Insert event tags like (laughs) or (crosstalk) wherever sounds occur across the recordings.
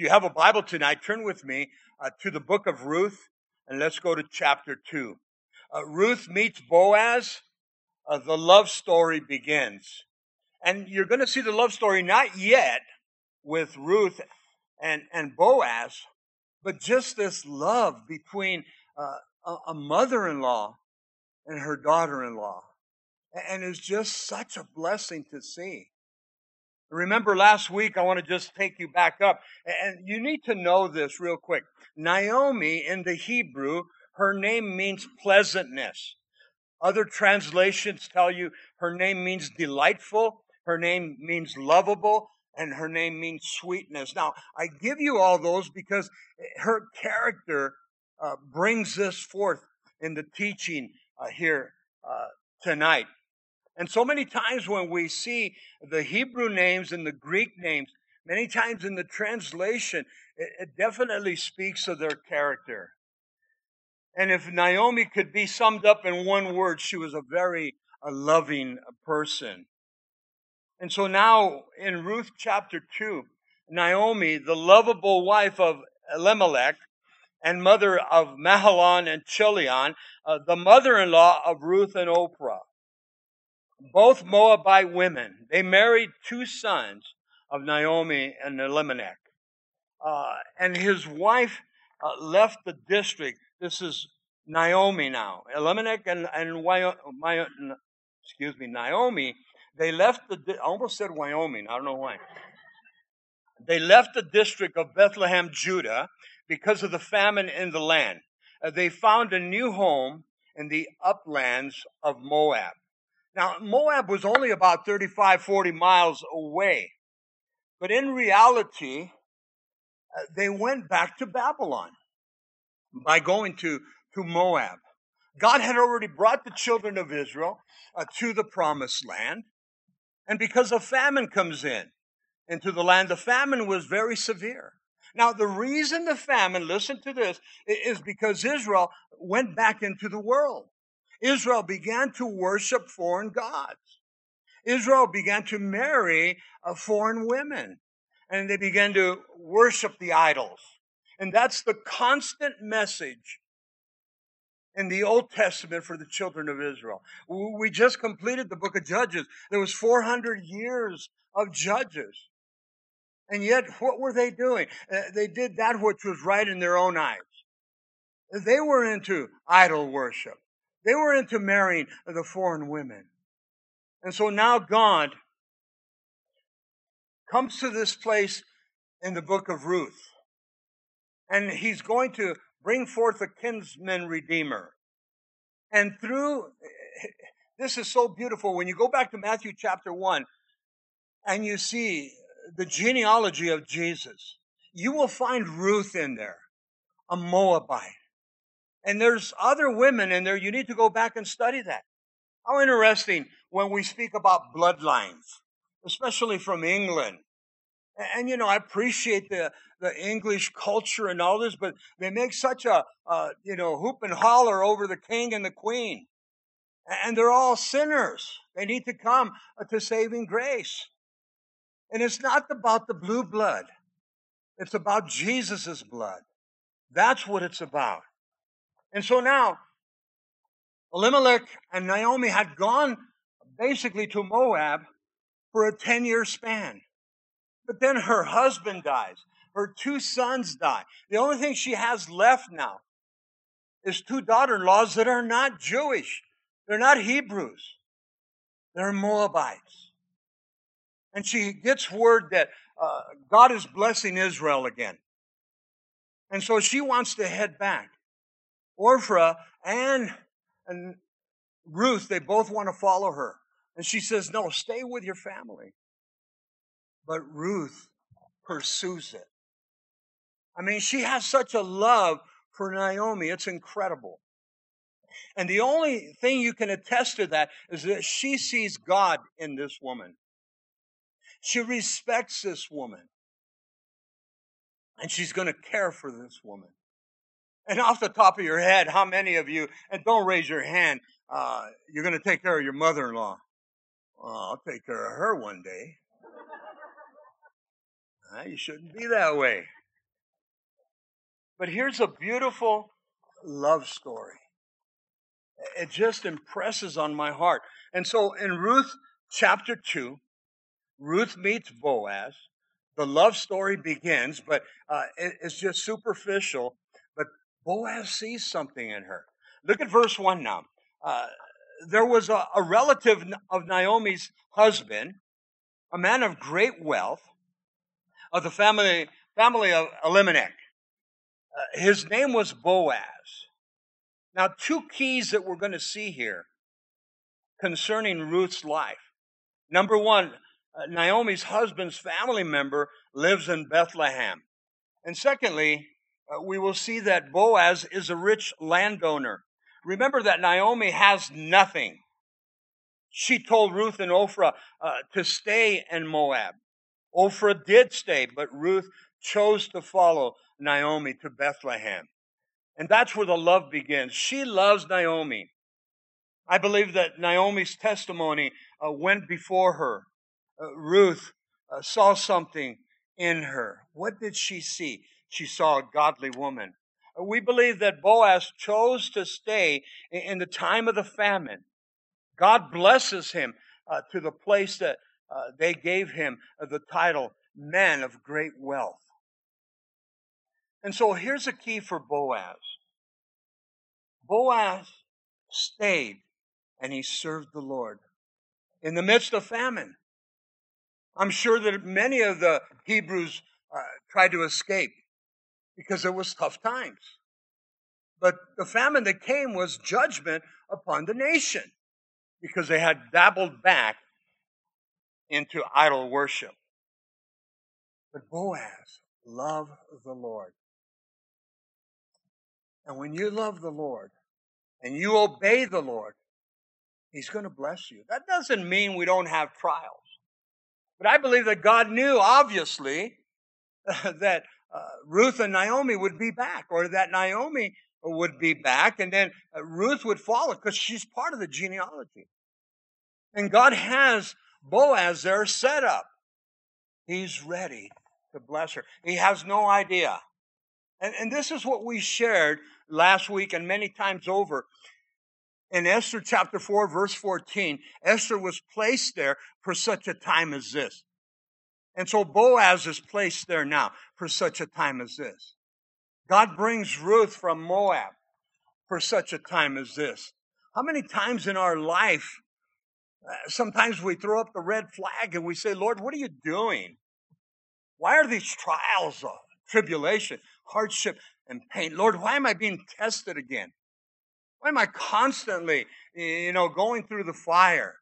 You have a Bible tonight, turn with me uh, to the book of Ruth and let's go to chapter 2. Uh, Ruth meets Boaz. Uh, the love story begins. And you're going to see the love story not yet with Ruth and, and Boaz, but just this love between uh, a, a mother in law and her daughter in law. And it's just such a blessing to see. Remember last week, I want to just take you back up. And you need to know this real quick. Naomi in the Hebrew, her name means pleasantness. Other translations tell you her name means delightful, her name means lovable, and her name means sweetness. Now, I give you all those because her character uh, brings this forth in the teaching uh, here uh, tonight. And so many times when we see the Hebrew names and the Greek names, many times in the translation, it, it definitely speaks of their character. And if Naomi could be summed up in one word, she was a very a loving person. And so now in Ruth chapter 2, Naomi, the lovable wife of Elimelech and mother of Mahlon and Chilion, uh, the mother in law of Ruth and Oprah, both Moabite women. They married two sons of Naomi and Elimelech. Uh, and his wife uh, left the district. This is Naomi now. Elimelech and, and my, excuse me, Naomi, they left the, I almost said Wyoming, I don't know why. They left the district of Bethlehem, Judah, because of the famine in the land. Uh, they found a new home in the uplands of Moab. Now, Moab was only about 35, 40 miles away. But in reality, uh, they went back to Babylon by going to, to Moab. God had already brought the children of Israel uh, to the promised land. And because a famine comes in into the land, the famine was very severe. Now, the reason the famine, listen to this, is because Israel went back into the world. Israel began to worship foreign gods. Israel began to marry uh, foreign women and they began to worship the idols. And that's the constant message in the Old Testament for the children of Israel. We just completed the book of Judges. There was 400 years of Judges. And yet, what were they doing? Uh, they did that which was right in their own eyes. They were into idol worship. They were into marrying the foreign women. And so now God comes to this place in the book of Ruth. And he's going to bring forth a kinsman redeemer. And through, this is so beautiful. When you go back to Matthew chapter 1 and you see the genealogy of Jesus, you will find Ruth in there, a Moabite. And there's other women in there. You need to go back and study that. How interesting when we speak about bloodlines, especially from England. And, and you know, I appreciate the, the English culture and all this, but they make such a, uh, you know, hoop and holler over the king and the queen. And they're all sinners. They need to come to saving grace. And it's not about the blue blood. It's about Jesus' blood. That's what it's about. And so now, Elimelech and Naomi had gone basically to Moab for a 10 year span. But then her husband dies. Her two sons die. The only thing she has left now is two daughter in laws that are not Jewish. They're not Hebrews. They're Moabites. And she gets word that uh, God is blessing Israel again. And so she wants to head back. Orpah and, and Ruth, they both want to follow her. And she says, No, stay with your family. But Ruth pursues it. I mean, she has such a love for Naomi. It's incredible. And the only thing you can attest to that is that she sees God in this woman. She respects this woman. And she's going to care for this woman. And off the top of your head, how many of you, and don't raise your hand, uh, you're going to take care of your mother in law? Oh, I'll take care of her one day. Uh, you shouldn't be that way. But here's a beautiful love story. It just impresses on my heart. And so in Ruth chapter 2, Ruth meets Boaz. The love story begins, but uh, it, it's just superficial. Boaz sees something in her. Look at verse 1 now. Uh, there was a, a relative of Naomi's husband, a man of great wealth, of the family, family of Elimelech. Uh, his name was Boaz. Now, two keys that we're going to see here concerning Ruth's life. Number one, uh, Naomi's husband's family member lives in Bethlehem. And secondly, uh, we will see that Boaz is a rich landowner. Remember that Naomi has nothing. She told Ruth and Orpah uh, to stay in Moab. Orpah did stay, but Ruth chose to follow Naomi to Bethlehem. And that's where the love begins. She loves Naomi. I believe that Naomi's testimony uh, went before her. Uh, Ruth uh, saw something in her. What did she see? She saw a godly woman. Uh, we believe that Boaz chose to stay in, the time of the famine. God blesses him uh, to the place that uh, they gave him the title man of great wealth. And so here's a key for Boaz Boaz stayed and he served the Lord in the midst of famine. I'm sure that many of the Hebrews uh, tried to escape because it was tough times. But the famine that came was judgment upon the nation because they had dabbled back into idol worship. But Boaz loved the Lord. And when you love the Lord and you obey the Lord, He's going to bless you. That doesn't mean we don't have trials. But I believe that God knew, obviously, (laughs) that uh, Ruth and Naomi would be back, or that Naomi would be back, and then uh, Ruth would follow because she's part of the genealogy. And God has Boaz there set up. He's ready to bless her. He has no idea and, and this is what we shared last week and many times over. In Esther chapter 4, verse 14, Esther was placed there for such a time as this. And so Boaz is placed there now for such a time as this. God brings Ruth from Moab for such a time as this. How many times in our life, uh, sometimes we throw up the red flag and we say, Lord, what are you doing? Why are these trials, of tribulation? hardship and pain. Lord, why am I being tested again? Why am I constantly, you know, going through the fire?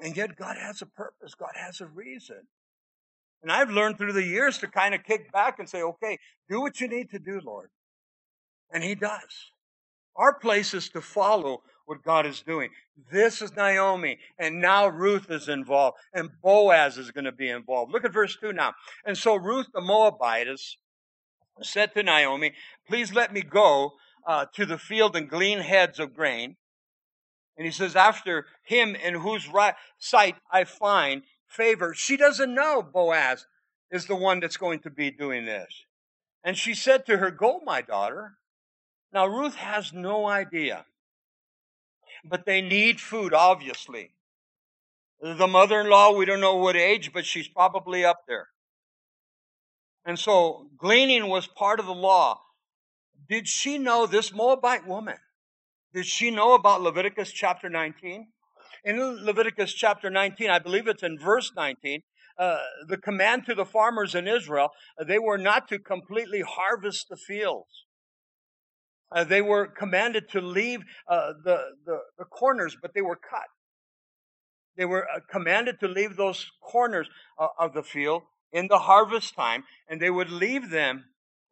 And yet God has a purpose. God has a reason. And I've learned through the years to kind of kick back and say, okay, do what you need to do, Lord. And He does. Our place is to follow what God is doing. This is Naomi, and now Ruth is involved, and Boaz is going to be involved. Look at verse 2 now. And so Ruth the Moabitess said to Naomi, Please let me go uh, to the field and glean heads of grain. And he says, After him in whose right sight I find favor. She doesn't know Boaz is the one that's going to be doing this. And she said to her, Go, my daughter. Now, Ruth has no idea. But they need food, obviously. The mother in law, we don't know what age, but she's probably up there. And so gleaning was part of the law. Did she know this Moabite woman? Did she know about Leviticus chapter 19? In Leviticus chapter 19, I believe it's in verse 19, uh, the command to the farmers in Israel, uh, they were not to completely harvest the fields. Uh, they were commanded to leave uh, the, the, the, corners, but they were cut. They were uh, commanded to leave those corners uh, of the field in the harvest time, and they would leave them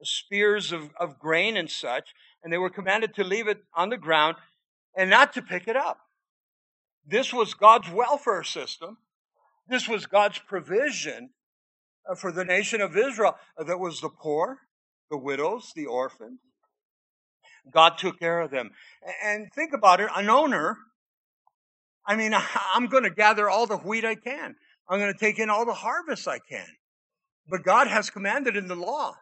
spears of, of grain and such, and they were commanded to leave it on the ground and not to pick it up. This was God's welfare system. This was God's provision uh, for the nation of Israel uh, that was the poor, the widows, the orphans. God took care of them. And think about it an owner, I mean, (laughs) I'm going to gather all the wheat I can, I'm going to take in all the harvest I can. But God has commanded in the law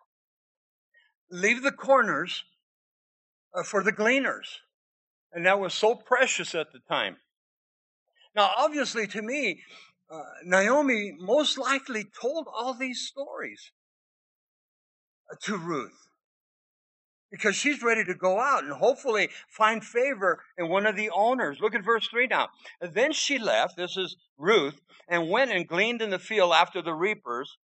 leave the corners uh, for the gleaners. And that was so precious at the time. Now, obviously, to me, uh, Naomi most likely told all these stories to Ruth because she's ready to go out and hopefully find favor in one of the owners. Look at verse 3 now. Then she left, this is Ruth, and went and gleaned in the field after the reapers.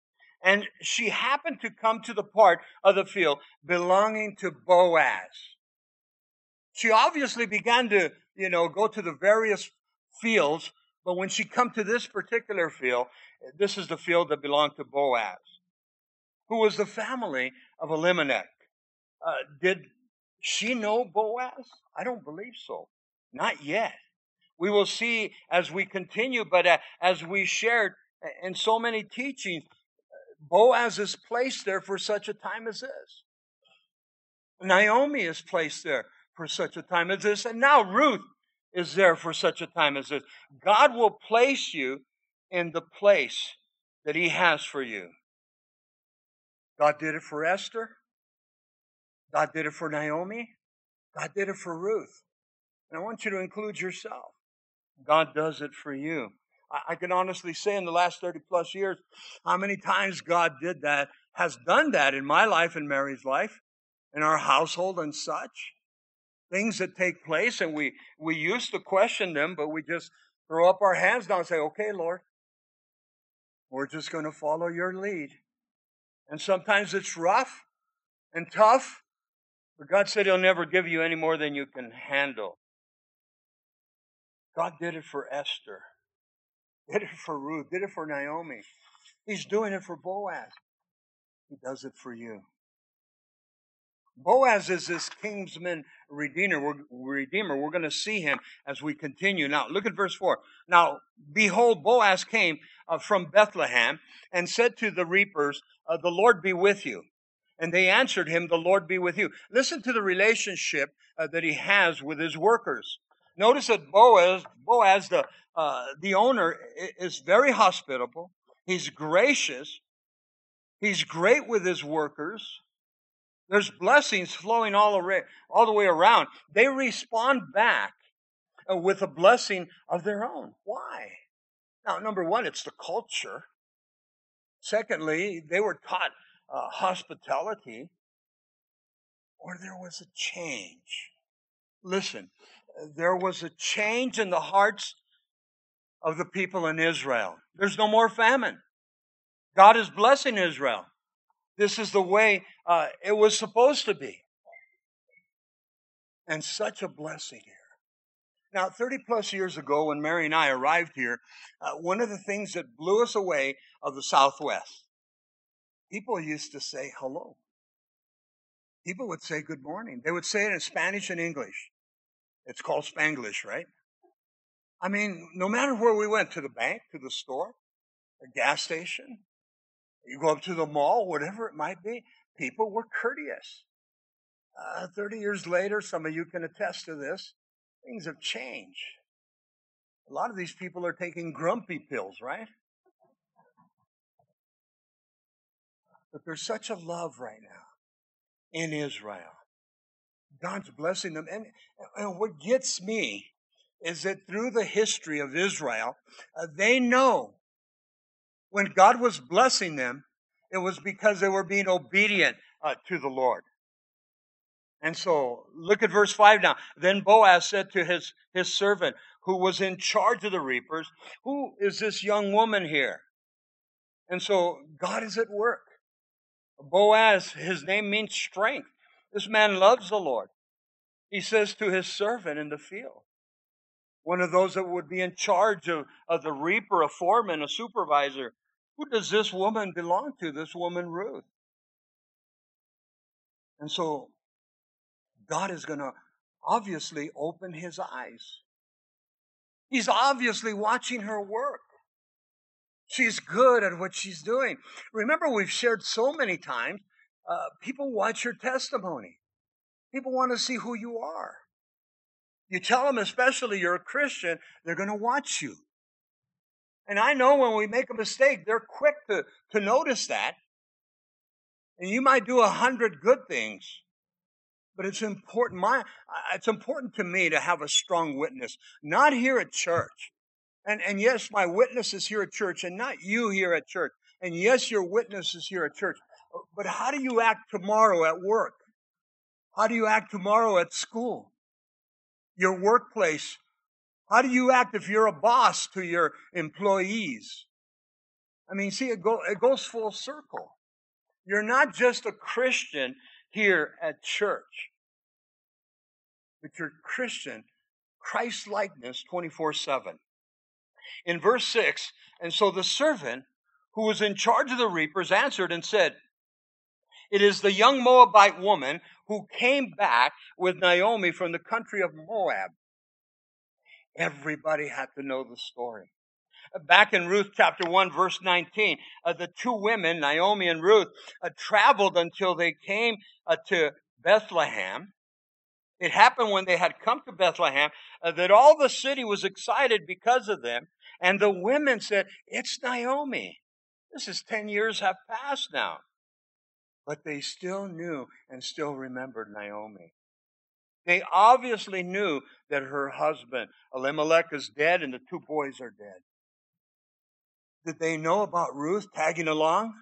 And she happened to come to the part of the field belonging to Boaz. She obviously began to, you know, go to the various fields, but when she come to this particular field, this is the field that belonged to Boaz, who was the family of Elimelech. Uh, did she know Boaz? I don't believe so. Not yet. We will see as we continue, but uh, as we shared in so many teachings, Boaz is placed there for such a time as this. Naomi is placed there for such a time as this. And now Ruth is there for such a time as this. God will place you in the place that He has for you. God did it for Esther. God did it for Naomi. God did it for Ruth. And I want you to include yourself. God does it for you. I, I can honestly say in the last 30 plus years, how many times God did that, has done that in my life and Mary's life, in our household and such. Things that take place, and we, we used to question them, but we just throw up our hands down and say, okay, Lord, we're just going to follow your lead. And sometimes it's rough and tough, but God said He'll never give you any more than you can handle. God did it for Esther, did it for Ruth, did it for Naomi. He's doing it for Boaz. He does it for you. Boaz is this kinsman redeemer. We're, redeemer. We're going to see him as we continue. Now, look at verse 4. Now, behold, Boaz came uh, from Bethlehem and said to the reapers, uh, The Lord be with you. And they answered him, The Lord be with you. Listen to the relationship uh, that he has with his workers. Notice that Boaz, Boaz the, uh, the owner, is very hospitable. He's gracious. He's great with his workers. There's blessings flowing all, around, all the way around. They respond back uh, with a blessing of their own. Why? Now, number one, it's the culture. Secondly, they were taught uh, hospitality, or there was a change. Listen, there was a change in the hearts of the people in Israel. There's no more famine. God is blessing Israel. This is the way uh, it was supposed to be. And such a blessing here. Now, 30 plus years ago, when Mary and I arrived here, uh, one of the things that blew us away of the Southwest people used to say hello. People would say good morning. They would say it in Spanish and English. It's called Spanglish, right? I mean, no matter where we went, to the bank, to the store, a gas station, you go up to the mall, whatever it might be, people were courteous. Uh, 30 years later, some of you can attest to this, things have changed. A lot of these people are taking grumpy pills, right? But there's such a love right now in Israel. God's blessing them. And, and what gets me is that through the history of Israel, uh, they know when God was blessing them, it was because they were being obedient uh, to the Lord. And so look at verse 5 now. Then Boaz said to his, his servant who was in charge of the reapers, Who is this young woman here? And so God is at work. Boaz, his name means strength. This man loves the Lord. He says to his servant in the field, one of those that would be in charge of, of the reaper, a foreman, a supervisor, who does this woman belong to, this woman Ruth? And so God is going to obviously open his eyes. He's obviously watching her work. She's good at what she's doing. Remember, we've shared so many times, uh, people watch your testimony. People want to see who you are. You tell them, especially you're a Christian, they're going to watch you. And I know when we make a mistake, they're quick to, to notice that. And you might do a hundred good things, but it's important. My, it's important to me to have a strong witness, not here at church. And, and yes, my witness is here at church and not you here at church. And yes, your witness is here at church. But how do you act tomorrow at work? How do you act tomorrow at school? Your workplace. How do you act if you're a boss to your employees? I mean, see, it, go, it goes full circle. You're not just a Christian here at church, but you're Christian, Christ likeness 24 7. In verse 6, and so the servant who was in charge of the reapers answered and said, It is the young Moabite woman who came back with Naomi from the country of Moab. Everybody had to know the story back in Ruth chapter 1, verse 19, uh, the two women, Naomi and Ruth, uh, traveled until they came uh, to Bethlehem. It happened when they had come to Bethlehem uh, that all the city was excited because of them. And the women said, It's Naomi. This is 10 years have passed now. But they still knew and still remembered Naomi. They obviously knew that her husband, Elimelech, is dead and the two boys are dead. Did they know about Ruth tagging along?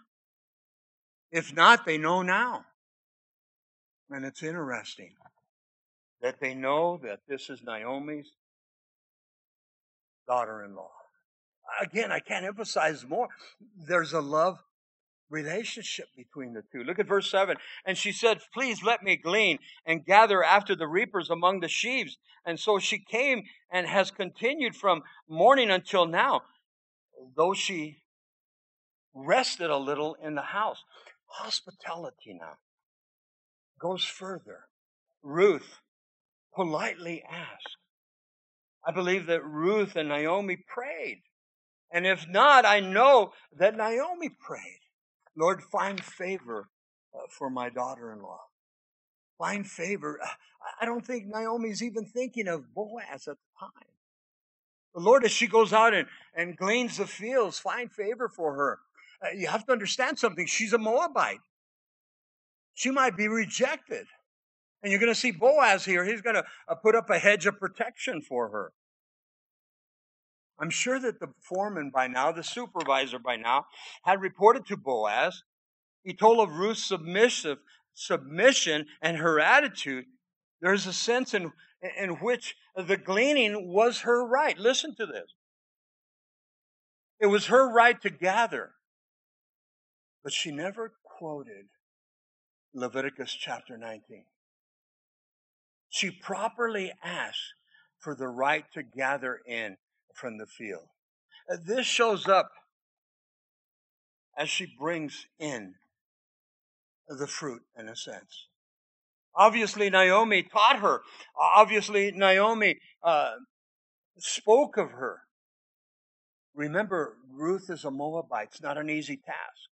If not, they know now. And it's interesting that they know that this is Naomi's daughter in law. Again, I can't emphasize more. There's a love relationship between the two. Look at verse 7. And she said, Please let me glean and gather after the reapers among the sheaves. And so she came and has continued from morning until now though she rested a little in the house. Hospitality now goes further. Ruth politely asked. I believe that Ruth and Naomi prayed. And if not, I know that Naomi prayed. Lord, find favor uh, for my daughter in law. Find favor. I don't think Naomi's even thinking of Boaz at the time. The Lord, as she goes out and, and gleans the fields, find favor for her. Uh, you have to understand something. She's a Moabite. She might be rejected. And you're going to see Boaz here. He's going to uh, put up a hedge of protection for her. I'm sure that the foreman by now, the supervisor by now, had reported to Boaz. He told of Ruth's submissive submission and her attitude. There's a sense in, in which the gleaning was her right. Listen to this. It was her right to gather. But she never quoted Leviticus chapter 19. She properly asked for the right to gather in from the field. This shows up as she brings in the fruit, in a sense. Obviously, Naomi taught her. Obviously, Naomi uh, spoke of her. Remember, Ruth is a Moabite. It's not an easy task.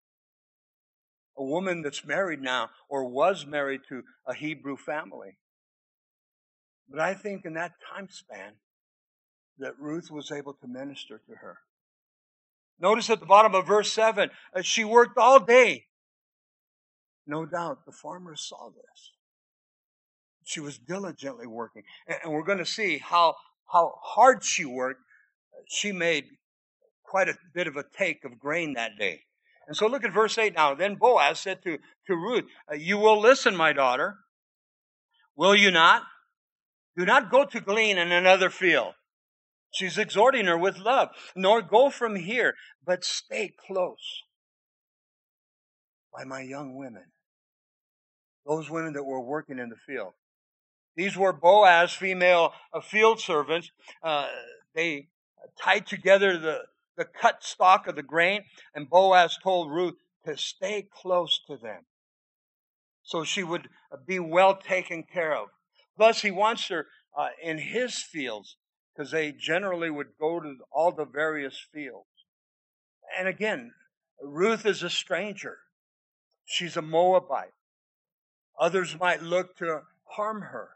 A woman that's married now or was married to a Hebrew family. But I think in that time span that Ruth was able to minister to her. Notice at the bottom of verse 7, uh, she worked all day. No doubt the farmers saw this. She was diligently working. And we're going to see how, how hard she worked. She made quite a bit of a take of grain that day. And so look at verse 8 now. Then Boaz said to, to Ruth, uh, You will listen, my daughter. Will you not? Do not go to glean in another field. She's exhorting her with love. Nor go from here, but stay close by my young women. Those women that were working in the field. These were Boaz, female uh, field servants. Uh, they tied together the, the cut stalk of the grain, and Boaz told Ruth to stay close to them so she would uh, be well taken care of. Plus, he wants her uh, in his fields because they generally would go to all the various fields. And again, Ruth is a stranger. She's a Moabite. Others might look to harm her.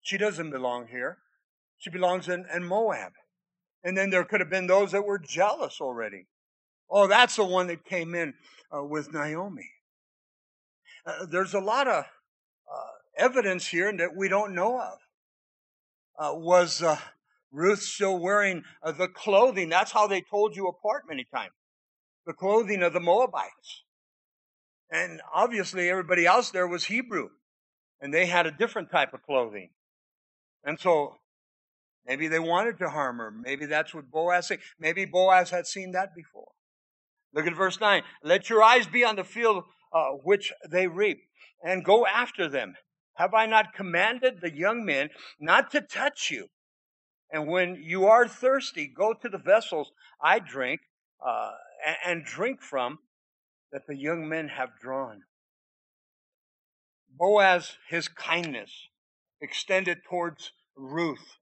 She doesn't belong here. She belongs in, in Moab. And then there could have been those that were jealous already. Oh, that's the one that came in uh, with Naomi. uh, there's a lot of uh, evidence here that we don't know of. Uh, was uh, Ruth still wearing uh, the clothing? That's how they told you apart many times. The clothing of the Moabites. And obviously, everybody else there was Hebrew, and they had a different type of clothing. And so maybe they wanted to harm her. Maybe that's what Boaz said. Maybe Boaz had seen that before. Look at verse 9. Let your eyes be on the field uh, which they reap, and go after them. Have I not commanded the young men not to touch you? And when you are thirsty, go to the vessels I drink uh, and, and drink from, that the young men have drawn. Boaz, his kindness extended towards Ruth.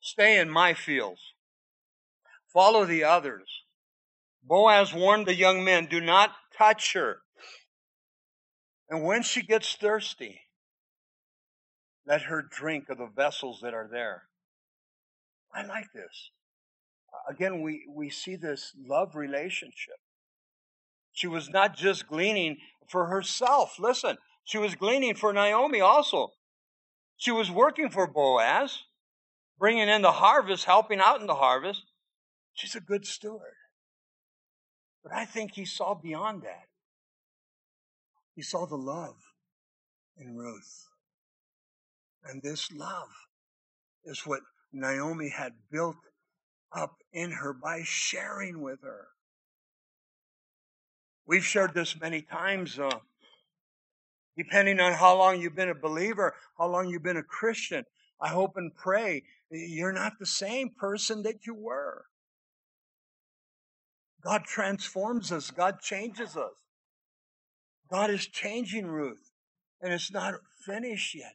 Stay in my fields. Follow the others. Boaz warned the young men, do not touch her. And when she gets thirsty, let her drink of the vessels that are there. I like this. Again, we, we see this love relationship. She was not just gleaning for herself. Listen, she was gleaning for Naomi also. She was working for Boaz, bringing in the harvest, helping out in the harvest. She's a good steward. But I think he saw beyond that. He saw the love in Ruth. And this love is what Naomi had built up in her by sharing with her. We've shared this many times. Uh, depending on how long you've been a believer, how long you've been a Christian, I hope and pray you're not the same person that you were. God transforms us, God changes us. God is changing Ruth, and it's not finished yet.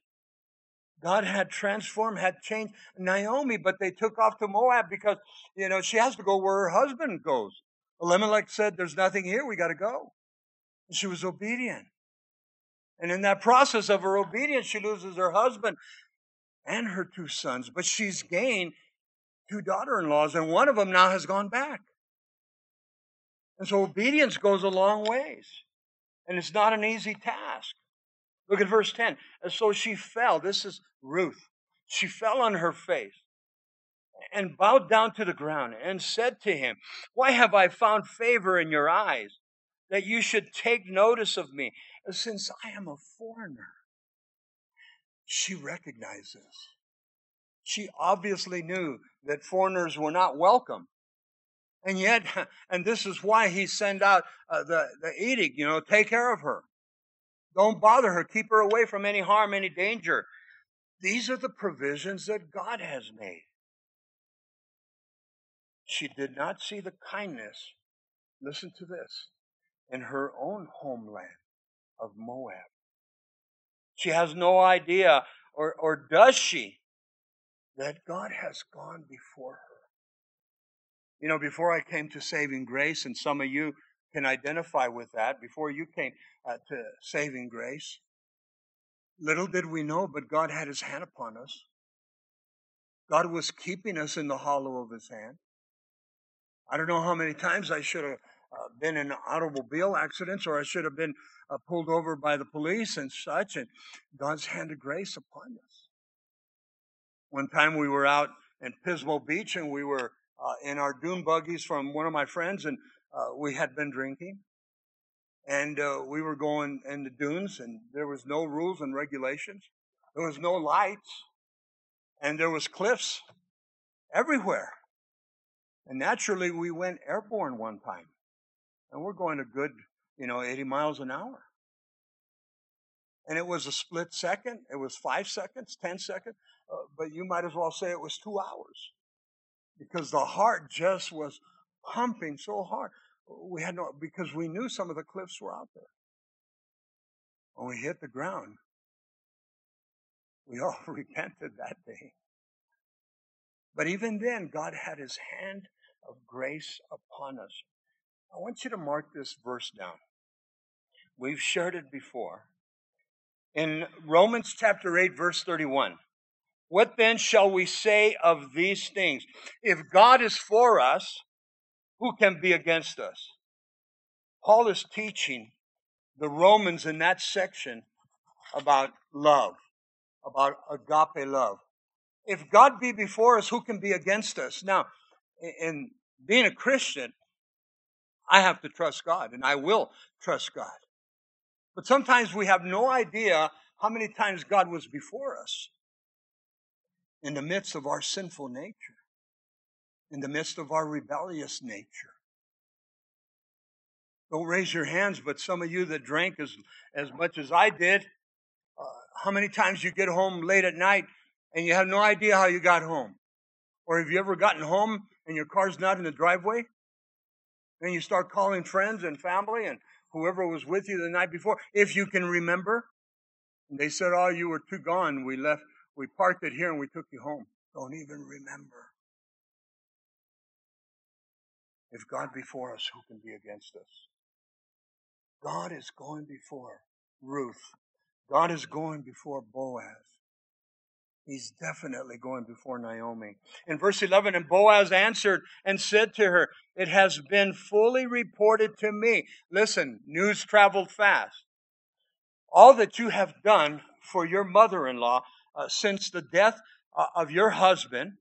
God had transformed, had changed Naomi, but they took off to Moab because, you know, she has to go where her husband goes. Elimelech said, There's nothing here, we got to go. And she was obedient. And in that process of her obedience, she loses her husband and her two sons, but she's gained two daughter in laws, and one of them now has gone back. And so obedience goes a long ways, and it's not an easy task. Look at verse 10. And so she fell. This is Ruth. She fell on her face and bowed down to the ground and said to him, Why have I found favor in your eyes that you should take notice of me, since I am a foreigner? She recognizes. She obviously knew that foreigners were not welcome. And yet, (laughs) and this is why he sent out uh, the, the edict, you know, take care of her. Don't bother her. Keep her away from any harm, any danger. These are the provisions that God has made. She did not see the kindness, listen to this, in her own homeland of Moab. She has no idea, or, or does she, that God has gone before her. You know, before I came to saving grace, and some of you can identify with that, before you came uh, to saving grace, little did we know, but God had his hand upon us. God was keeping us in the hollow of his hand. I don't know how many times I should have uh, been in automobile accidents or I should have been uh, pulled over by the police and such, and God's hand of grace upon us. One time we were out in Pismo Beach and we were uh, in our dune buggies from one of my friends, and uh, we had been drinking. And uh, we were going in the dunes, and there was no rules and regulations. There was no lights, and there was cliffs everywhere. And naturally, we went airborne one time. And we're going a good, you know, 80 miles an hour. And it was a split second. It was five seconds, 10 seconds. Uh, but you might as well say it was two hours because the heart just was pumping so hard. We had no, because we knew some of the cliffs were out there. When we hit the ground, we all (laughs) repented that day. But even then, God had his hand of grace upon us. I want you to mark this verse down. We've shared it before. In Romans chapter 8, verse 31, what then shall we say of these things? If God is for us, who can be against us? Paul is teaching the Romans in that section about love, about agape love. If God be before us, who can be against us? Now, in being a Christian, I have to trust God and I will trust God. But sometimes we have no idea how many times God was before us in the midst of our sinful nature, in the midst of our rebellious nature. Don't raise your hands, but some of you that drank as, as much as I did, uh, how many times you get home late at night and you have no idea how you got home? Or have you ever gotten home and your car's not in the driveway? Then you start calling friends and family and whoever was with you the night before, if you can remember. And they said, Oh, you were too gone. We left, we parked it here and we took you home. Don't even remember. If God before us, who can be against us? God is going before Ruth. God is going before Boaz. He's definitely going before Naomi. In verse 11, and Boaz answered and said to her, It has been fully reported to me. Listen, news traveled fast. All that you have done for your mother in law uh, since the death uh, of your husband,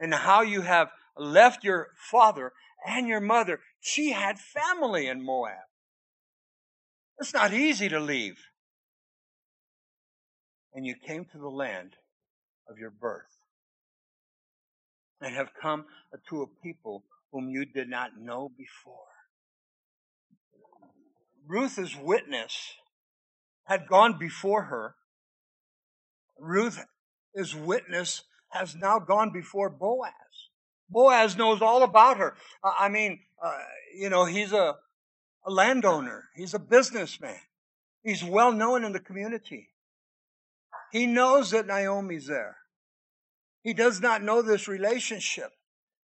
and how you have left your father and your mother. She had family in Moab. It's not easy to leave. And you came to the land of your birth and have come to a people whom you did not know before. Ruth's witness had gone before her. Ruth's witness has now gone before Boaz. Boaz knows all about her. I mean, uh, you know, he's a a landowner. He's a businessman. He's well known in the community. He knows that Naomi's there. He does not know this relationship,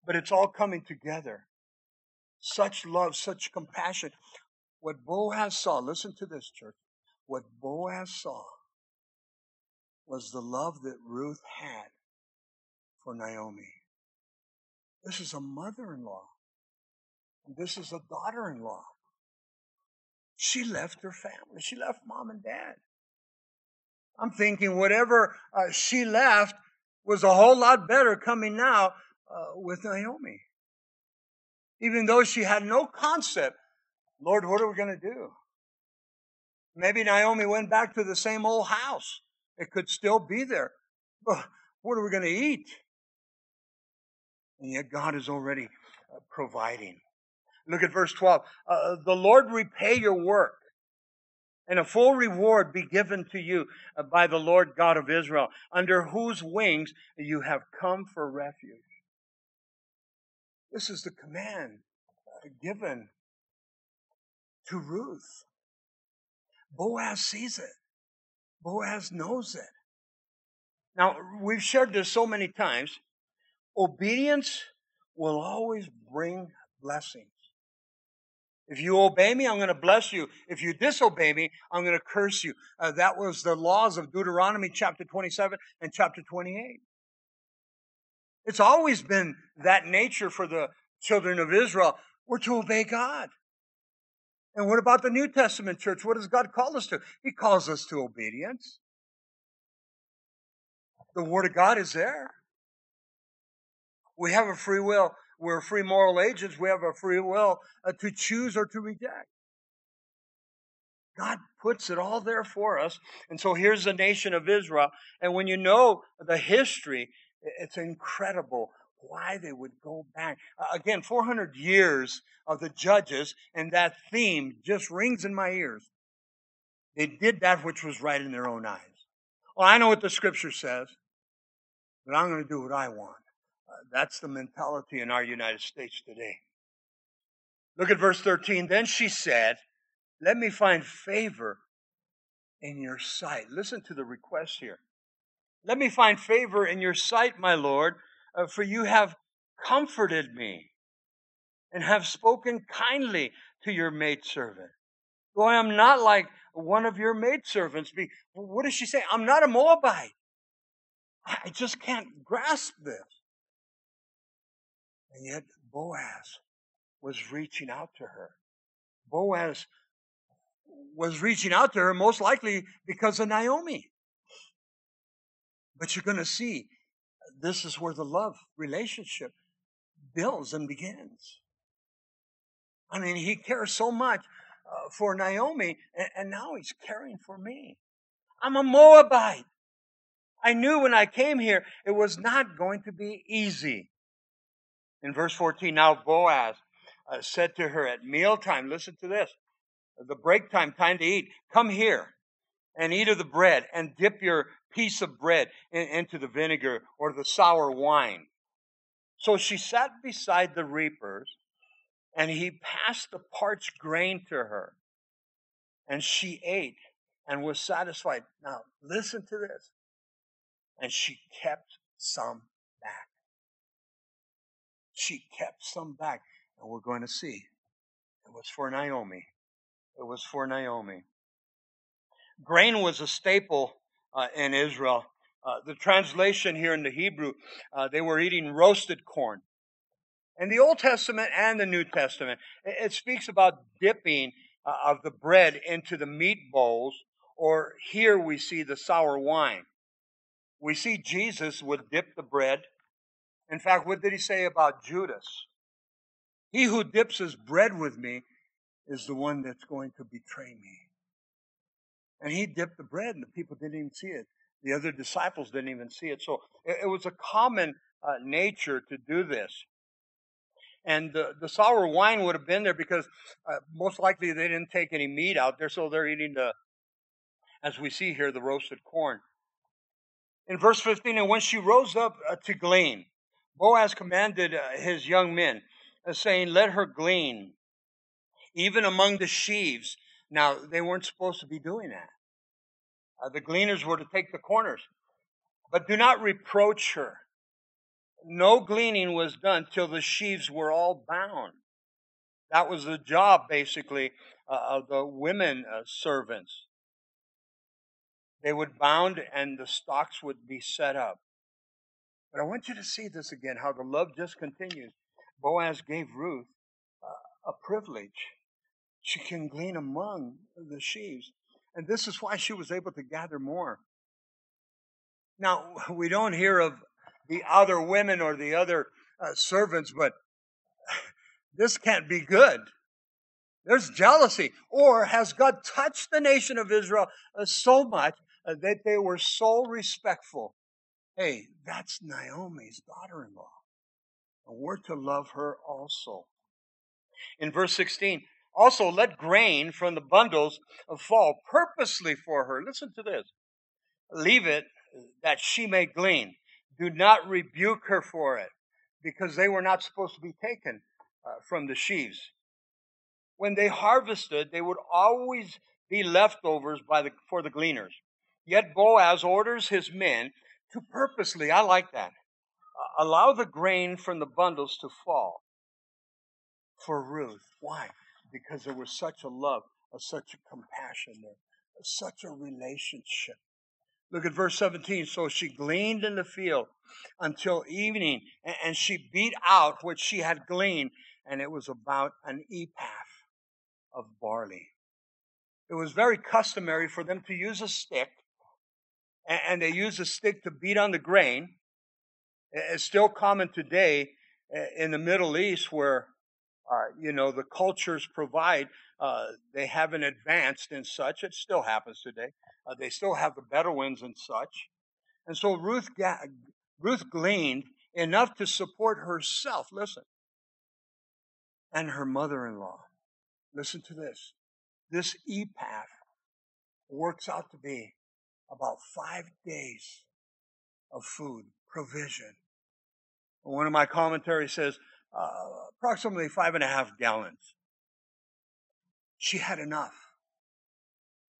but it's all coming together. Such love, such compassion. What Boaz saw, listen to this, church. What Boaz saw was the love that Ruth had for Naomi. This is a mother in law, this is a daughter in law. She left her family. She left mom and dad. I'm thinking whatever uh, she left was a whole lot better coming now uh, with Naomi. Even though she had no concept, Lord, what are we going to do? Maybe Naomi went back to the same old house. It could still be there. But what are we going to eat? And yet God is already uh, providing. Look at verse 12. Uh, the Lord repay your work and a full reward be given to you uh, by the Lord God of Israel, under whose wings you have come for refuge. This is the command uh, given to Ruth. Boaz sees it. Boaz knows it. Now, we've shared this so many times. Obedience will always bring blessings. If you obey me, I'm going to bless you. If you disobey me, I'm going to curse you. Uh, that was the laws of Deuteronomy chapter 27 and chapter 28. It's always been that nature for the children of Israel. We're to obey God. And what about the New Testament church? What does God call us to? He calls us to obedience. The Word of God is there. We have a free will we're free moral agents. We have a free will uh, to choose or to reject. God puts it all there for us. And so here's the nation of Israel. And when you know the history, it's incredible why they would go back. Uh, again, 400 years of the judges, and that theme just rings in my ears. They did that which was right in their own eyes. Well, I know what the scripture says, but I'm going to do what I want. That's the mentality in our United States today. Look at verse 13. Then she said, Let me find favor in your sight. Listen to the request here. Let me find favor in your sight, my Lord, uh, for you have comforted me and have spoken kindly to your maidservant. Though I am not like one of your maidservants. What does she say? I'm not a Moabite. I just can't grasp this. And yet Boaz was reaching out to her. Boaz was reaching out to her, most likely because of Naomi. But you're going to see this is where the love relationship builds and begins. I mean, he cares so much uh, for Naomi, and, and now he's caring for me. I'm a Moabite. I knew when I came here it was not going to be easy. In verse 14, now Boaz uh, said to her at mealtime, listen to this, the break time, time to eat, come here and eat of the bread and dip your piece of bread in, into the vinegar or the sour wine. So she sat beside the reapers and he passed the parched grain to her and she ate and was satisfied. Now, listen to this. And she kept some. She kept some back. And we're going to see. It was for Naomi. It was for Naomi. Grain was a staple uh, in Israel. Uh, the translation here in the Hebrew, uh, they were eating roasted corn. In the Old Testament and the New Testament, it, it speaks about dipping uh, of the bread into the meat bowls, or here we see the sour wine. We see Jesus would dip the bread. In fact, what did he say about Judas? He who dips his bread with me is the one that's going to betray me. And he dipped the bread, and the people didn't even see it. The other disciples didn't even see it. So it, it was a common uh, nature to do this. And the, the sour wine would have been there because uh, most likely they didn't take any meat out there, so they're eating the, as we see here, the roasted corn. In verse 15, and when she rose up uh, to glean, Boaz commanded uh, his young men, uh, saying, Let her glean, even among the sheaves. Now, they weren't supposed to be doing that. Uh, the gleaners were to take the corners. But do not reproach her. No gleaning was done till the sheaves were all bound. That was the job, basically, uh, of the women uh, servants. They would bound and the stocks would be set up. But I want you to see this again how the love just continues. Boaz gave Ruth uh, a privilege. She can glean among the sheaves. And this is why she was able to gather more. Now, (laughs) we don't hear of the other women or the other uh, servants, but (laughs) this can't be good. There's jealousy. Or has God touched the nation of Israel uh, so much uh, that they were so respectful? Hey, that's Naomi's daughter in law. And we're to love her also. In verse 16, also let grain from the bundles fall purposely for her. Listen to this. Leave it that she may glean. Do not rebuke her for it, because they were not supposed to be taken uh, from the sheaves. When they harvested, they would always be leftovers by the, for the gleaners. Yet Boaz orders his men to purposely, I like that, allow the grain from the bundles to fall for Ruth. Why? Because there was such a love, such a compassion there, such a relationship. Look at verse 17. So she gleaned in the field until evening, and she beat out what she had gleaned, and it was about an ephah of barley. It was very customary for them to use a stick, and they used a stick to beat on the grain. It's still common today in the Middle East where, uh, you know, the cultures provide, uh, they haven't advanced in such. It still happens today. Uh, they still have the Bedouins and such. And so Ruth, ga- Ruth gleaned enough to support herself, listen, and her mother in law. Listen to this. This ephah works out to be about five days of food, provision. One of my commentaries says uh, approximately five and a half gallons. She had enough,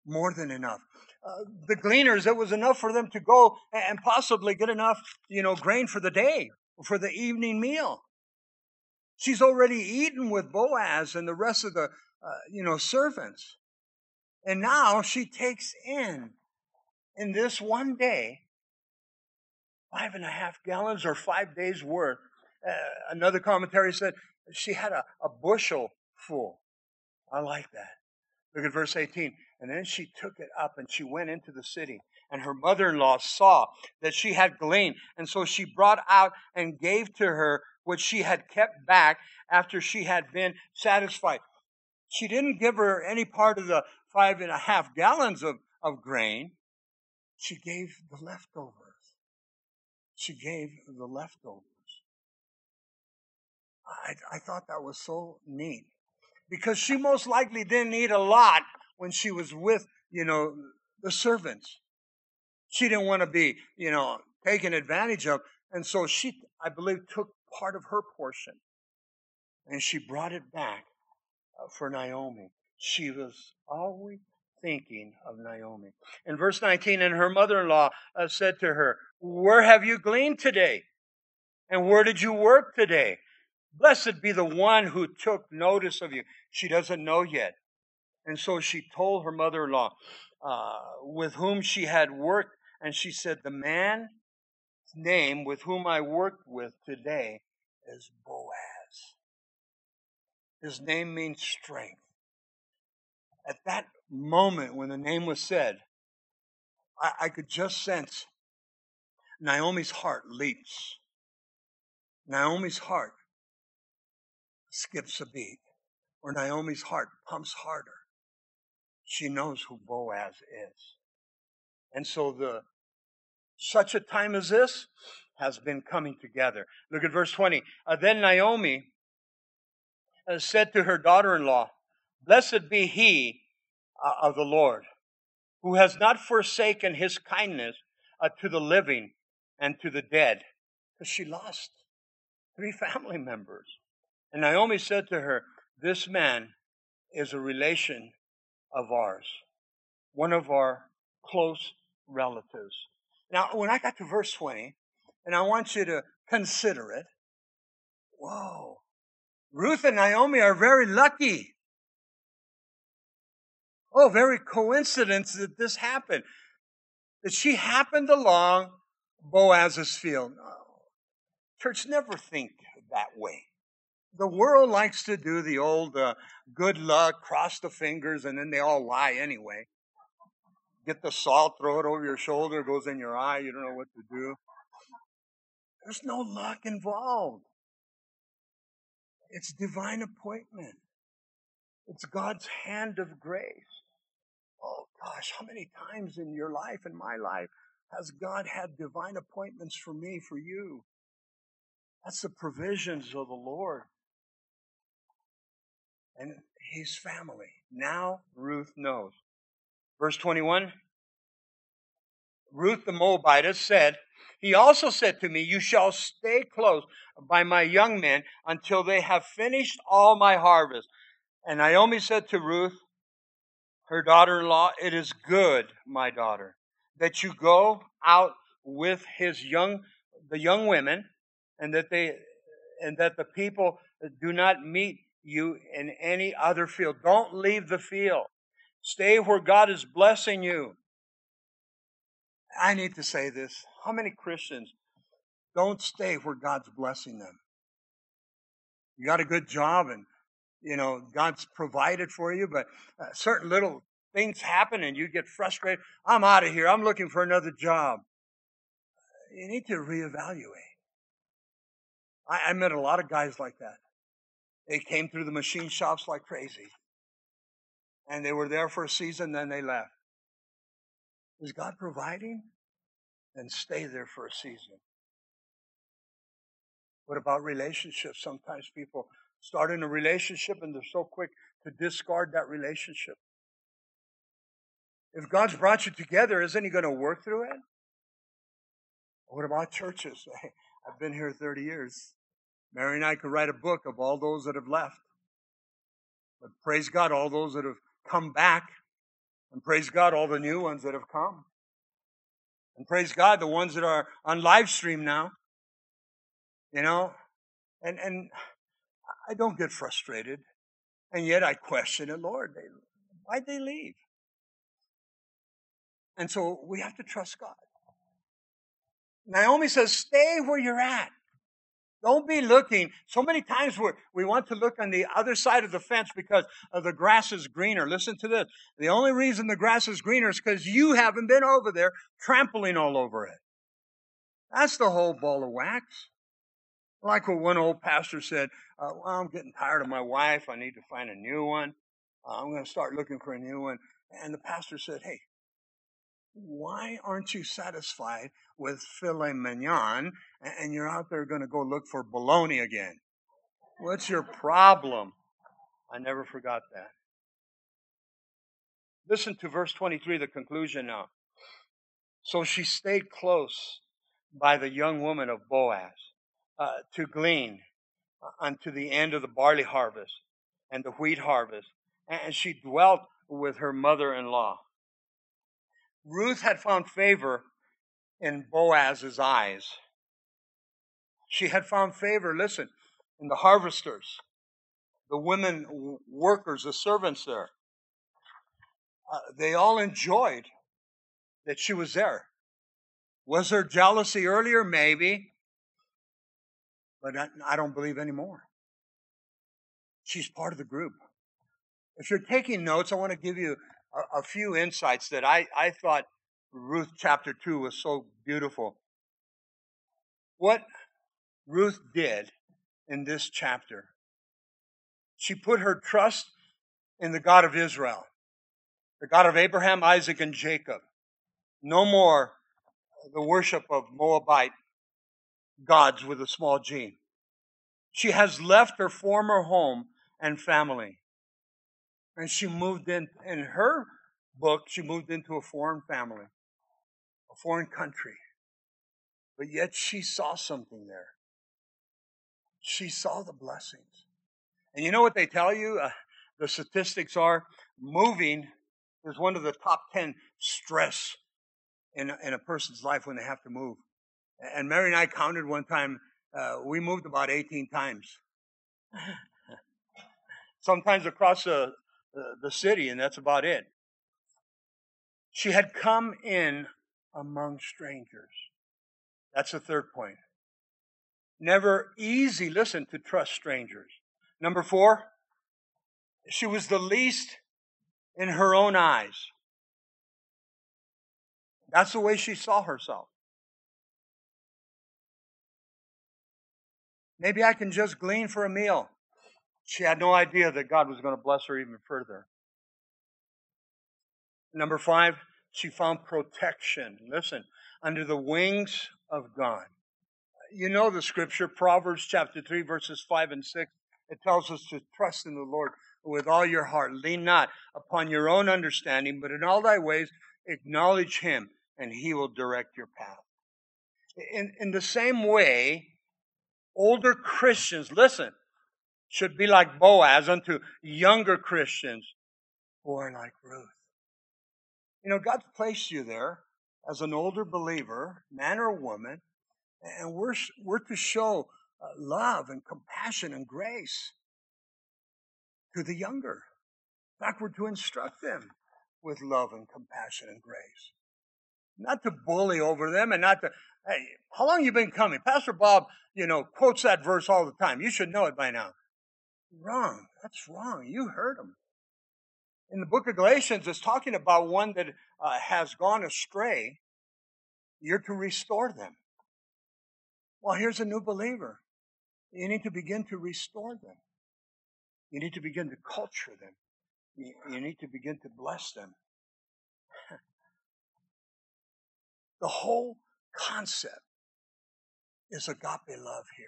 more than enough. Uh, the gleaners, it was enough for them to go and possibly get enough, you know, grain for the day, for the evening meal. She's already eaten with Boaz and the rest of the, uh, you know, servants. And now she takes in, in this one day, five and a half gallons or five days worth. Uh, another commentary said she had a, a bushel full. I like that. Look at verse 18. And then she took it up and she went into the city. And her mother in law saw that she had gleaned. And so she brought out and gave to her what she had kept back after she had been satisfied. She didn't give her any part of the five and a half gallons of, of grain. She gave the leftovers. She gave the leftovers. I, I thought that was so neat because she most likely didn't eat a lot when she was with, you know, the servants. She didn't want to be, you know, taken advantage of. And so she, I believe, took part of her portion and she brought it back uh, for Naomi. She was always thinking of Naomi. In verse 19, and her mother in law uh, said to her, Where have you gleaned today? And where did you work today? Blessed be the one who took notice of you. She doesn't know yet. And so she told her mother in law uh, with whom she had worked, and she said, The man's name with whom I worked with today is Boaz. His name means strength. At that moment when the name was said, I, I could just sense Naomi's heart leaps. Naomi's heart skips a beat, or Naomi's heart pumps harder. She knows who Boaz is. And so the such a time as this has been coming together. Look at verse 20. Uh, then Naomi uh, said to her daughter in law, Blessed be he of the Lord, who has not forsaken his kindness uh, to the living and to the dead. Because she lost three (laughs) family members. And Naomi said to her, This man is a relation of ours, one of our close relatives. Now, when I got to verse 20, and I want you to consider it, whoa, Ruth and Naomi are very lucky. Oh, very coincidence that this happened. That she happened along Boaz's field. No. Church, never think that way. The world likes to do the old uh, good luck, cross the fingers, and then they all lie anyway. Get the salt, throw it over your shoulder, goes in your eye, you don't know what to do. There's no luck involved. It's divine appointment. It's God's hand of grace. Gosh, how many times in your life, in my life, has God had divine appointments for me, for you? That's the provisions of the Lord. And his family. Now Ruth knows. Verse 21 Ruth the Moabitess said, He also said to me, You shall stay close by my young men until they have finished all my harvest. And Naomi said to Ruth, her daughter in law, It is good, my daughter, that you go out with his young, the young women, and that they, and that the people do not meet you in any other field. Don't leave the field. Stay where God is blessing you. I need to say this. How many Christians don't stay where God's blessing them? You got a good job and, you know, God's provided for you, but uh, certain little things happen and you get frustrated. I'm out of here. I'm looking for another job. You need to reevaluate. I, I met a lot of guys like that. They came through the machine shops like crazy. And they were there for a season, then they left. Is God providing? Then stay there for a season. What about relationships? Sometimes people start in a relationship and they're so quick to discard that relationship. If God's brought you together, isn't He going to work through it? What about churches? (laughs) I've been here 30 years. Mary and I could write a book of all those that have left. But praise God, all those that have come back. And praise God, all the new ones that have come. And praise God, the ones that are on live stream now. You know? And, and I don't get frustrated. And yet I question it, Lord, they, why'd they leave? And so we have to trust God. Naomi says, stay where you're at. Don't be looking. So many times we we want to look on the other side of the fence because of the grass is greener. Listen to this. The only reason the grass is greener is because you haven't been over there trampling all over it. That's the whole ball of wax. Like what one old pastor said, uh, well, I'm getting tired of my wife. I need to find a new one. Uh, I'm going to start looking for a new one. And the pastor said, hey, why aren't you satisfied with filet mignon and you're out there going to go look for bologna again? What's your problem? I never forgot that. Listen to verse 23, the conclusion now. So she stayed close by the young woman of Boaz uh, to glean uh, unto the end of the barley harvest and the wheat harvest. And she dwelt with her mother in law. Ruth had found favor in Boaz's eyes. She had found favor, listen, in the harvesters, the women workers, the servants there. Uh, they all enjoyed that she was there. Was there jealousy earlier? Maybe. But I, I don't believe anymore. She's part of the group. If you're taking notes, I want to give you a, a few insights that I, I thought Ruth chapter 2 was so beautiful. What Ruth did in this chapter, she put her trust in the God of Israel, the God of Abraham, Isaac, and Jacob. No more the worship of Moabite gods with a small g. She has left her former home and family. And she moved in, in her book, she moved into a foreign family, a foreign country. But yet she saw something there. She saw the blessings. And you know what they tell you? Uh, the statistics are moving is one of the top 10 stress in, in a person's life when they have to move. And Mary and I counted one time, uh, we moved about 18 times. Sometimes across the, the, the city, and that's about it. She had come in among strangers. That's the third point. Never easy, listen, to trust strangers. Number four, she was the least in her own eyes. That's the way she saw herself. Maybe I can just glean for a meal. She had no idea that God was going to bless her even further. Number five, she found protection. Listen, under the wings of God. You know the scripture, Proverbs chapter 3, verses 5 and 6. It tells us to trust in the Lord with all your heart. Lean not upon your own understanding, but in all thy ways acknowledge him, and he will direct your path. In, in the same way, older Christians, listen, should be like Boaz unto younger Christians who are like Ruth. You know, God's placed you there as an older believer, man or woman, and we're, we're to show uh, love and compassion and grace to the younger. In fact, we're to instruct them with love and compassion and grace not to bully over them and not to, hey, how long you been coming? Pastor Bob, you know, quotes that verse all the time. You should know it by now. Wrong. That's wrong. You heard him. In the book of Galatians, it's talking about one that uh, has gone astray. You're to restore them. Well, here's a new believer. You need to begin to restore them. You need to begin to culture them. You, you need to begin to bless them. (laughs) The whole concept is agape love here.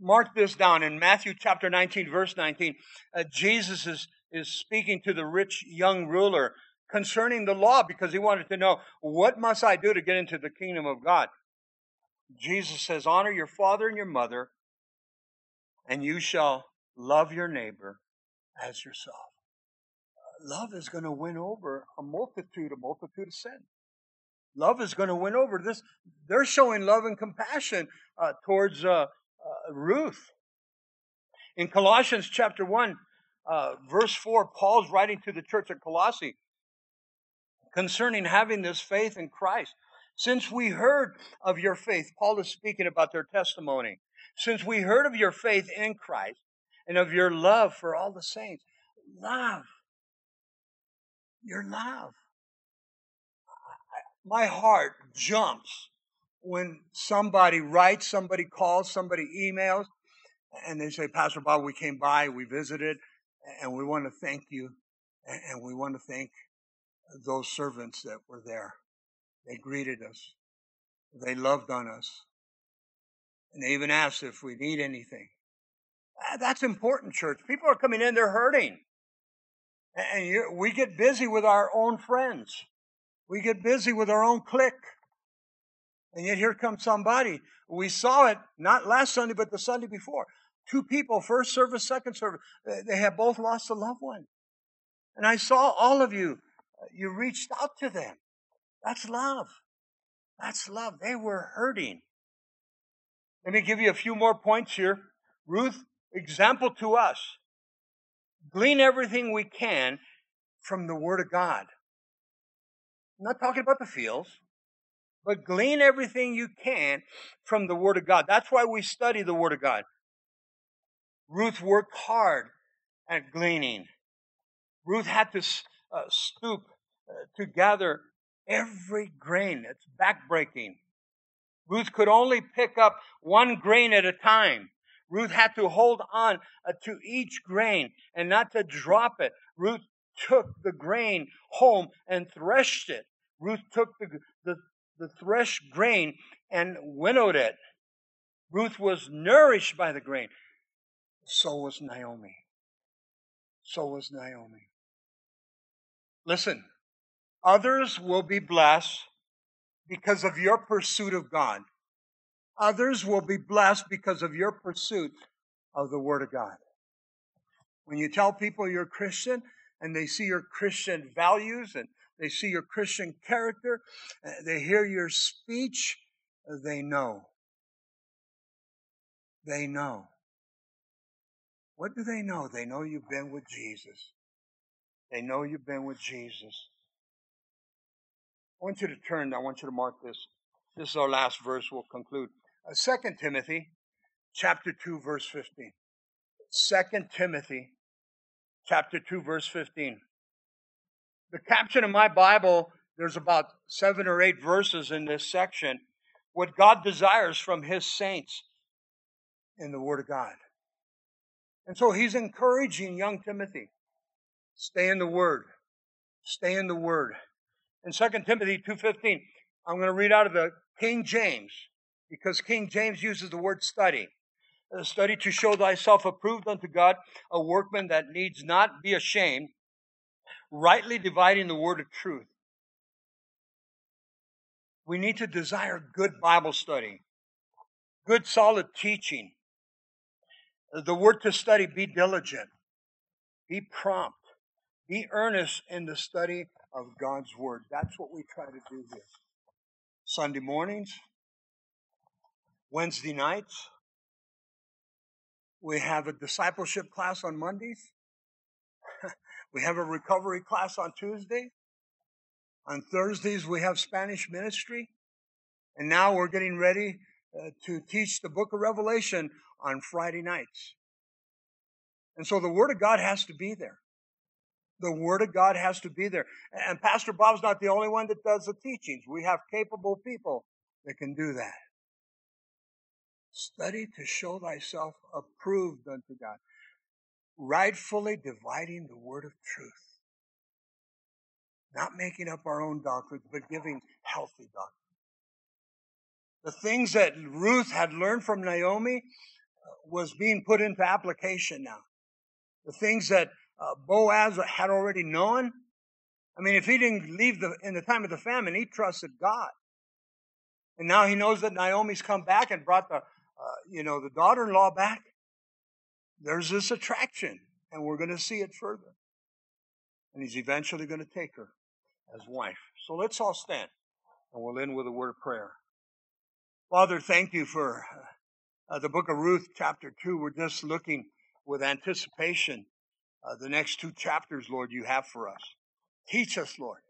Mark this down in Matthew chapter 19, verse 19. Uh, Jesus is, is speaking to the rich young ruler concerning the law because he wanted to know, what must I do to get into the kingdom of God? Jesus says, honor your father and your mother, and you shall love your neighbor as yourself. Love is going to win over a multitude, a multitude of sin. Love is going to win over this. They're showing love and compassion uh, towards uh, uh, Ruth. In Colossians chapter 1, uh, verse 4, Paul's writing to the church at Colossae concerning having this faith in Christ. Since we heard of your faith, Paul is speaking about their testimony Since we heard of your faith in Christ and of your love for all the saints, love, your love. My heart jumps when somebody writes, somebody calls, somebody emails, and they say, Pastor Bob, we came by, we visited, and we want to thank you, and we want to thank those servants that were there. They greeted us, they loved on us, and they even asked if we need anything. That's important, church. People are coming in, they're hurting. And we get busy with our own friends. We get busy with our own clique. And yet here comes somebody. We saw it not last Sunday, but the Sunday before. Two people, first service, second service, they have both lost a loved one. And I saw all of you, you reached out to them. That's love. That's love. They were hurting. Let me give you a few more points here. Ruth, example to us. Glean everything we can from the Word of God. I'm not talking about the fields but glean everything you can from the Word of God. That's why we study the Word of God. Ruth worked hard at gleaning. Ruth had to uh, stoop uh, to gather every grain. It's backbreaking. Ruth could only pick up one grain at a time. Ruth had to hold on uh, to each grain and not to drop it. Ruth took the grain home and threshed it. Ruth took the, the, the threshed grain and winnowed it. Ruth was nourished by the grain. So was Naomi. So was Naomi. Listen, others will be blessed because of your pursuit of God. Others will be blessed because of your pursuit of the Word of God. When you tell people you're Christian and they see your Christian values and they see your Christian character, uh, they hear your speech, uh, they know. They know. What do they know? They know you've been with Jesus. They know you've been with Jesus. I want you to turn, I want you to mark this. This is our last verse, we'll conclude. Uh, Timothy chapter 2, verse 15. Second Timothy chapter 2, verse 15 the caption in my Bible, there's about seven or eight verses in this section. What God desires from His saints in the Word of God. And so He's encouraging young Timothy stay in the Word. Stay in the Word. In 2 Timothy 2.15, I'm going to read out of the King James because King James uses the word study. Study to show thyself approved unto God, a workman that needs not be ashamed, rightly dividing the word of truth. We need to desire good Bible study, good solid teaching. The word to study, be diligent, be prompt, be earnest in the study of God's word. That's what we try to do here. Sunday mornings, Wednesday nights, we have a discipleship class on Mondays. We have a recovery class on Tuesday. On Thursdays, we have Spanish ministry. And now we're getting ready uh, to teach the book of Revelation on Friday nights. And so the Word of God has to be there. The Word of God has to be there. And Pastor Bob's not the only one that does the teachings. We have capable people that can do that. Study to show thyself approved unto God rightfully dividing the word of truth. Not making up our own doctrines, but giving healthy doctrine. The things that Ruth had learned from Naomi uh, was being put into application now. The things that uh, Boaz had already known. I mean, if he didn't leave the, in the time of the famine, he trusted God. And now he knows that Naomi's come back and brought the, uh, you know, the daughter-in-law back there's this attraction, and we're going to see it further. And he's eventually going to take her as wife. So let's all stand, and we'll end with a word of prayer. Father, thank you for uh, the book of Ruth, chapter 2. We're just looking with anticipation uh, the next two chapters, Lord, you have for us. Teach us, Lord.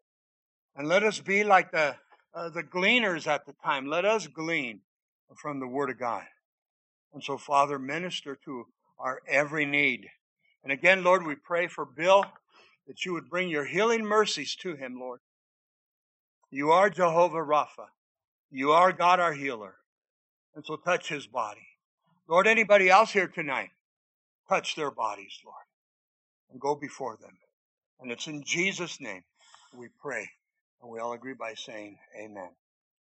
And let us be like the, uh, the gleaners at the time. Let us glean from the Word of God. And so, Father, minister to our every need. And again, Lord, we pray for Bill that you would bring your healing mercies to him, Lord. You are Jehovah Rapha. You are God our healer. And so touch his body. Lord, anybody else here tonight, touch their bodies, Lord, and go before them. And it's in Jesus' name we pray. And we all agree by saying, Amen.